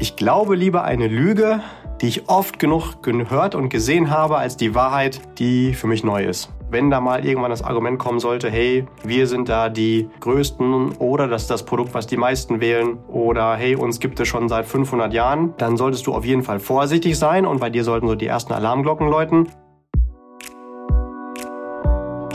Ich glaube lieber eine Lüge, die ich oft genug gehört und gesehen habe, als die Wahrheit, die für mich neu ist. Wenn da mal irgendwann das Argument kommen sollte, hey, wir sind da die Größten oder das ist das Produkt, was die meisten wählen oder hey, uns gibt es schon seit 500 Jahren, dann solltest du auf jeden Fall vorsichtig sein und bei dir sollten so die ersten Alarmglocken läuten.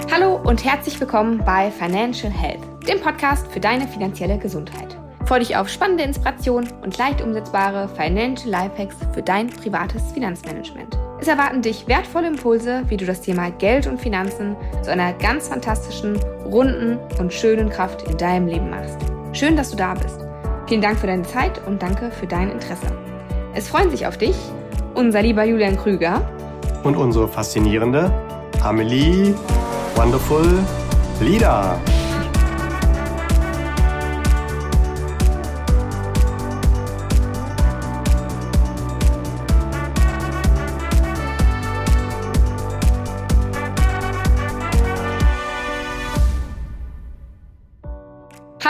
Hallo und herzlich willkommen bei Financial Health, dem Podcast für deine finanzielle Gesundheit. Freue dich auf spannende Inspirationen und leicht umsetzbare Financial Lifehacks für dein privates Finanzmanagement. Es erwarten dich wertvolle Impulse, wie du das Thema Geld und Finanzen zu einer ganz fantastischen, runden und schönen Kraft in deinem Leben machst. Schön, dass du da bist. Vielen Dank für deine Zeit und danke für dein Interesse. Es freuen sich auf dich unser lieber Julian Krüger und unsere faszinierende Amelie Wonderful Leader.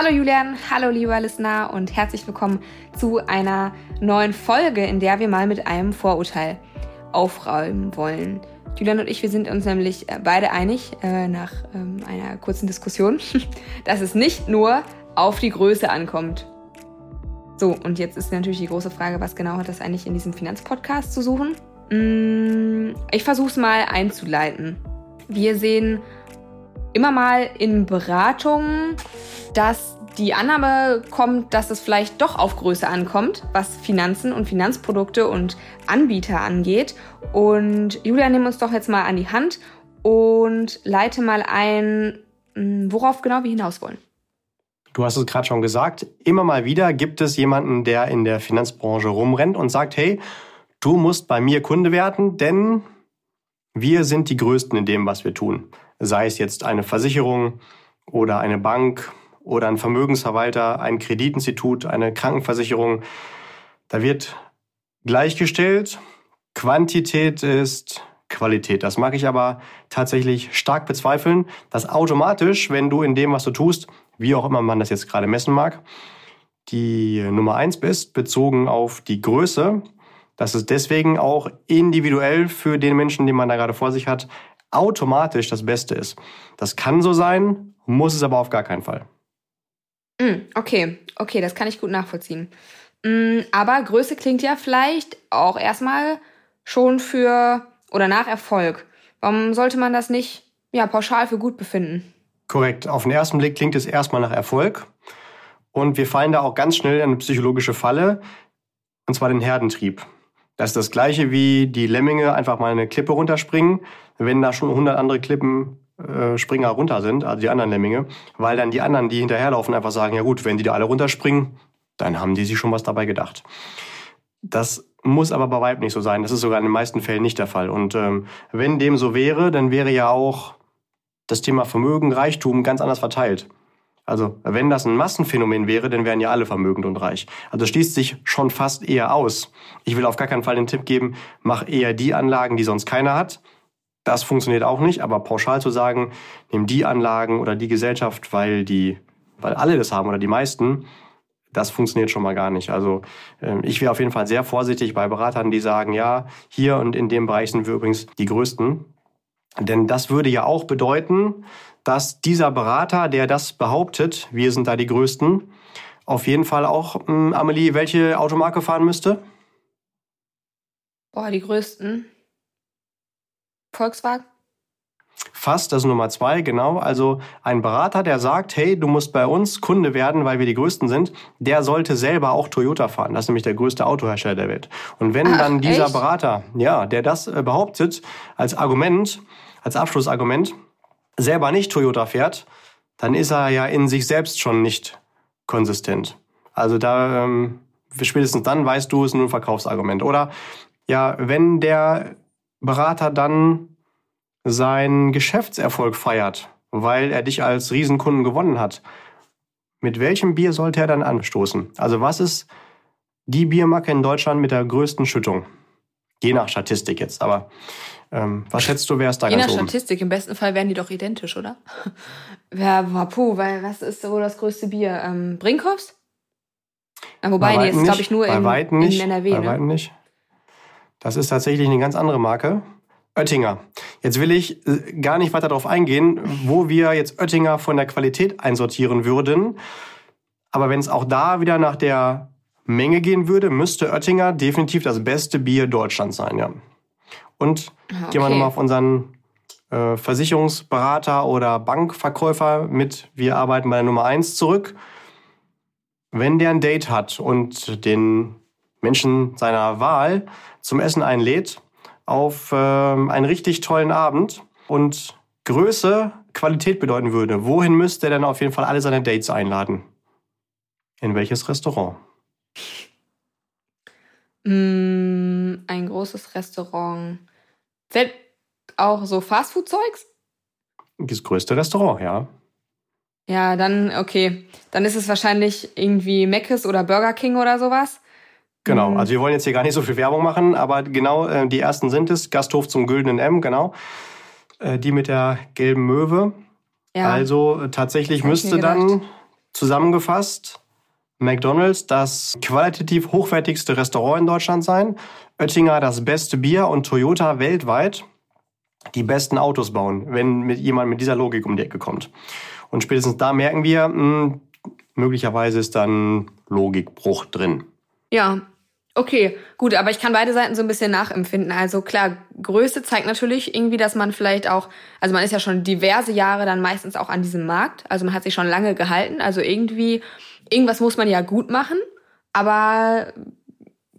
Hallo Julian, hallo lieber Listener und herzlich willkommen zu einer neuen Folge, in der wir mal mit einem Vorurteil aufräumen wollen. Julian und ich, wir sind uns nämlich äh, beide einig, äh, nach ähm, einer kurzen Diskussion, dass es nicht nur auf die Größe ankommt. So, und jetzt ist natürlich die große Frage, was genau hat das eigentlich in diesem Finanzpodcast zu suchen? Mm, ich versuche es mal einzuleiten. Wir sehen immer mal in Beratungen, dass die Annahme kommt, dass es vielleicht doch auf Größe ankommt, was Finanzen und Finanzprodukte und Anbieter angeht. Und Julia, nimm uns doch jetzt mal an die Hand und leite mal ein, hm, worauf genau wir hinaus wollen. Du hast es gerade schon gesagt, immer mal wieder gibt es jemanden, der in der Finanzbranche rumrennt und sagt, hey, du musst bei mir Kunde werden, denn wir sind die Größten in dem, was wir tun. Sei es jetzt eine Versicherung oder eine Bank oder ein Vermögensverwalter, ein Kreditinstitut, eine Krankenversicherung. Da wird gleichgestellt. Quantität ist Qualität. Das mag ich aber tatsächlich stark bezweifeln, dass automatisch, wenn du in dem, was du tust, wie auch immer man das jetzt gerade messen mag, die Nummer eins bist, bezogen auf die Größe, dass es deswegen auch individuell für den Menschen, den man da gerade vor sich hat, automatisch das Beste ist. Das kann so sein, muss es aber auf gar keinen Fall. Mm, okay, okay, das kann ich gut nachvollziehen. Mm, aber Größe klingt ja vielleicht auch erstmal schon für oder nach Erfolg. Warum sollte man das nicht ja, pauschal für gut befinden? Korrekt. Auf den ersten Blick klingt es erstmal nach Erfolg. Und wir fallen da auch ganz schnell in eine psychologische Falle, und zwar den Herdentrieb. Das ist das gleiche wie die Lemminge einfach mal eine Klippe runterspringen. Wenn da schon 100 andere Klippen äh, Springer runter sind, also die anderen Lemminge, weil dann die anderen, die hinterherlaufen, einfach sagen, ja gut, wenn die da alle runterspringen, dann haben die sich schon was dabei gedacht. Das muss aber bei Weib nicht so sein. Das ist sogar in den meisten Fällen nicht der Fall. Und ähm, wenn dem so wäre, dann wäre ja auch das Thema Vermögen, Reichtum ganz anders verteilt. Also wenn das ein Massenphänomen wäre, dann wären ja alle vermögend und reich. Also schließt sich schon fast eher aus. Ich will auf gar keinen Fall den Tipp geben, mach eher die Anlagen, die sonst keiner hat, das funktioniert auch nicht, aber pauschal zu sagen, nimm die Anlagen oder die Gesellschaft, weil die, weil alle das haben oder die meisten, das funktioniert schon mal gar nicht. Also ähm, ich wäre auf jeden Fall sehr vorsichtig bei Beratern, die sagen, ja, hier und in dem Bereich sind wir übrigens die Größten. Denn das würde ja auch bedeuten, dass dieser Berater, der das behauptet, wir sind da die Größten, auf jeden Fall auch, ähm, Amelie, welche Automarke fahren müsste? Boah, die Größten. Volkswagen? Fast, das ist Nummer zwei, genau. Also ein Berater, der sagt, hey, du musst bei uns Kunde werden, weil wir die Größten sind, der sollte selber auch Toyota fahren. Das ist nämlich der größte Autohersteller der Welt. Und wenn Ach, dann dieser echt? Berater, ja, der das äh, behauptet als Argument, als Abschlussargument, selber nicht Toyota fährt, dann ist er ja in sich selbst schon nicht konsistent. Also da ähm, spätestens dann weißt du, es ist nur ein Verkaufsargument. Oder ja, wenn der Berater dann seinen Geschäftserfolg feiert, weil er dich als Riesenkunden gewonnen hat, mit welchem Bier sollte er dann anstoßen? Also was ist die Biermarke in Deutschland mit der größten Schüttung? Je nach Statistik jetzt, aber ähm, was schätzt du, wer ist da Je ganz nach Statistik, im besten Fall wären die doch identisch, oder? ja, puh, weil was ist wohl das größte Bier? Ähm, Brinkhoffs? Na, wobei, nee, ist glaube ich nur bei in, Weitem nicht, in NRW. Bei Ne? Weitem nicht. Das ist tatsächlich eine ganz andere Marke. Oettinger. Jetzt will ich äh, gar nicht weiter darauf eingehen, wo wir jetzt Oettinger von der Qualität einsortieren würden. Aber wenn es auch da wieder nach der Menge gehen würde, müsste Oettinger definitiv das beste Bier Deutschlands sein, ja. Und Ah, gehen wir okay. nochmal auf unseren äh, Versicherungsberater oder Bankverkäufer mit Wir arbeiten bei der Nummer eins zurück. Wenn der ein Date hat und den Menschen seiner Wahl zum Essen einlädt auf ähm, einen richtig tollen Abend und Größe Qualität bedeuten würde, wohin müsste er denn auf jeden Fall alle seine Dates einladen? In welches Restaurant? Mm, ein großes Restaurant. Zählt auch so Fastfood-Zeugs? Das größte Restaurant, ja. Ja, dann, okay. Dann ist es wahrscheinlich irgendwie Mc's oder Burger King oder sowas. Genau, Mhm. also wir wollen jetzt hier gar nicht so viel Werbung machen, aber genau äh, die ersten sind es. Gasthof zum Güldenen M, genau. Äh, die mit der gelben Möwe. Ja. Also äh, tatsächlich müsste dann zusammengefasst McDonald's das qualitativ hochwertigste Restaurant in Deutschland sein, Oettinger das beste Bier und Toyota weltweit die besten Autos bauen, wenn mit jemand mit dieser Logik um die Ecke kommt. Und spätestens da merken wir, mh, möglicherweise ist dann Logikbruch drin. Ja, okay, gut, aber ich kann beide Seiten so ein bisschen nachempfinden. Also klar, Größe zeigt natürlich irgendwie, dass man vielleicht auch, also man ist ja schon diverse Jahre dann meistens auch an diesem Markt, also man hat sich schon lange gehalten, also irgendwie, irgendwas muss man ja gut machen, aber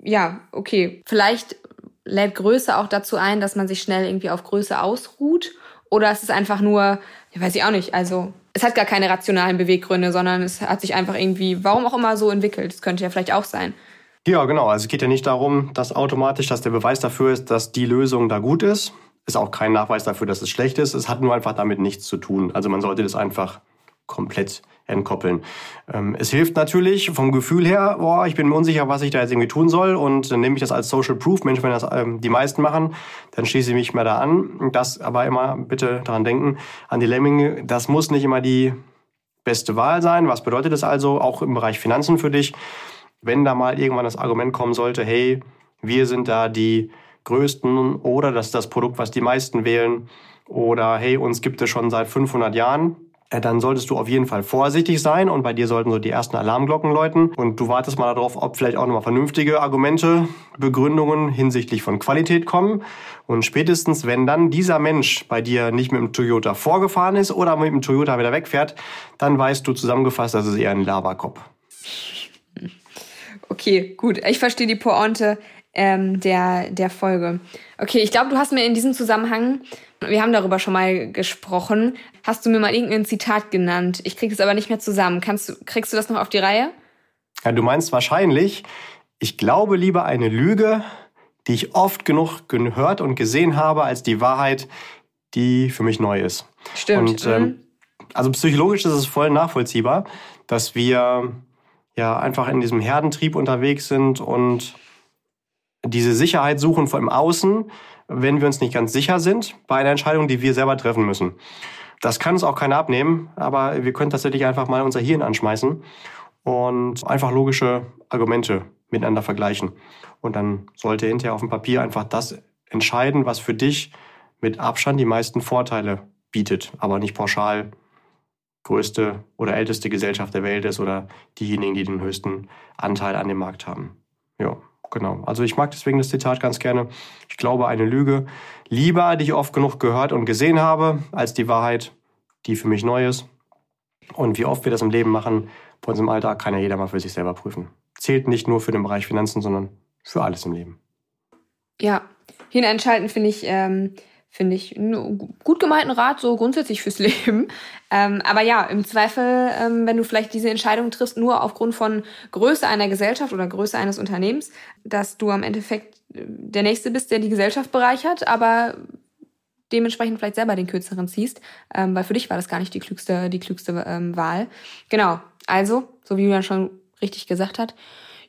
ja, okay, vielleicht lädt Größe auch dazu ein, dass man sich schnell irgendwie auf Größe ausruht oder es ist einfach nur, ja, weiß ich auch nicht, also es hat gar keine rationalen Beweggründe, sondern es hat sich einfach irgendwie, warum auch immer so entwickelt. Das könnte ja vielleicht auch sein. Ja, genau. Also es geht ja nicht darum, dass automatisch, dass der Beweis dafür ist, dass die Lösung da gut ist. Ist auch kein Nachweis dafür, dass es schlecht ist. Es hat nur einfach damit nichts zu tun. Also man sollte das einfach komplett entkoppeln. Ähm, es hilft natürlich vom Gefühl her, boah, ich bin mir unsicher, was ich da jetzt irgendwie tun soll und dann nehme ich das als Social Proof. Mensch, wenn das ähm, die meisten machen, dann schließe ich mich mehr da an. Das aber immer bitte daran denken, an die Lemminge, das muss nicht immer die beste Wahl sein. Was bedeutet das also auch im Bereich Finanzen für dich? Wenn da mal irgendwann das Argument kommen sollte, hey, wir sind da die Größten oder das ist das Produkt, was die meisten wählen oder hey, uns gibt es schon seit 500 Jahren, dann solltest du auf jeden Fall vorsichtig sein und bei dir sollten so die ersten Alarmglocken läuten und du wartest mal darauf, ob vielleicht auch nochmal vernünftige Argumente, Begründungen hinsichtlich von Qualität kommen und spätestens, wenn dann dieser Mensch bei dir nicht mit dem Toyota vorgefahren ist oder mit dem Toyota wieder wegfährt, dann weißt du zusammengefasst, das ist eher ein Laberkopf. Okay, gut. Ich verstehe die Pointe ähm, der, der Folge. Okay, ich glaube, du hast mir in diesem Zusammenhang, wir haben darüber schon mal gesprochen, hast du mir mal irgendein Zitat genannt. Ich krieg es aber nicht mehr zusammen. Kannst du, kriegst du das noch auf die Reihe? Ja, du meinst wahrscheinlich, ich glaube lieber eine Lüge, die ich oft genug gehört und gesehen habe, als die Wahrheit, die für mich neu ist. Stimmt. Und ähm, also psychologisch ist es voll nachvollziehbar, dass wir ja einfach in diesem Herdentrieb unterwegs sind und diese Sicherheit suchen vor im Außen, wenn wir uns nicht ganz sicher sind bei einer Entscheidung, die wir selber treffen müssen. Das kann uns auch keiner abnehmen, aber wir können tatsächlich einfach mal unser Hirn anschmeißen und einfach logische Argumente miteinander vergleichen. Und dann sollte hinterher auf dem Papier einfach das entscheiden, was für dich mit Abstand die meisten Vorteile bietet, aber nicht pauschal größte oder älteste Gesellschaft der Welt ist oder diejenigen, die den höchsten Anteil an dem Markt haben. Ja, genau. Also ich mag deswegen das Zitat ganz gerne. Ich glaube, eine Lüge lieber, die ich oft genug gehört und gesehen habe, als die Wahrheit, die für mich neu ist. Und wie oft wir das im Leben machen, bei uns im Alltag, kann ja jeder mal für sich selber prüfen. Zählt nicht nur für den Bereich Finanzen, sondern für alles im Leben. Ja, Hirn einschalten finde ich, ähm, finde ich einen gut gemeinten Rat so grundsätzlich fürs Leben. Ähm, aber ja, im Zweifel, ähm, wenn du vielleicht diese Entscheidung triffst, nur aufgrund von Größe einer Gesellschaft oder Größe eines Unternehmens, dass du am Endeffekt äh, der Nächste bist, der die Gesellschaft bereichert, aber dementsprechend vielleicht selber den kürzeren ziehst, ähm, weil für dich war das gar nicht die klügste, die klügste ähm, Wahl. Genau. Also, so wie Julian schon richtig gesagt hat,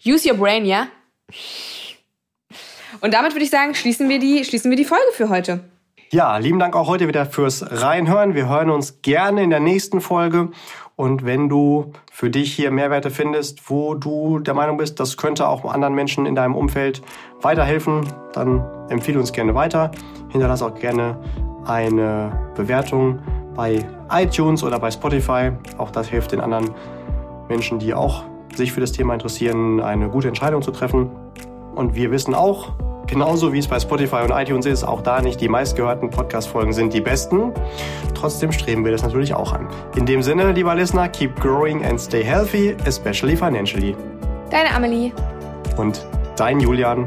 use your brain, ja? Und damit würde ich sagen, schließen wir die, schließen wir die Folge für heute. Ja, lieben Dank auch heute wieder fürs Reinhören. Wir hören uns gerne in der nächsten Folge. Und wenn du für dich hier Mehrwerte findest, wo du der Meinung bist, das könnte auch anderen Menschen in deinem Umfeld weiterhelfen, dann empfehle uns gerne weiter. Hinterlass auch gerne eine Bewertung bei iTunes oder bei Spotify. Auch das hilft den anderen Menschen, die auch sich für das Thema interessieren, eine gute Entscheidung zu treffen. Und wir wissen auch, genauso wie es bei Spotify und iTunes ist, auch da nicht die meistgehörten Podcast-Folgen sind die besten. Trotzdem streben wir das natürlich auch an. In dem Sinne, lieber Listener, keep growing and stay healthy, especially financially. Deine Amelie. Und dein Julian.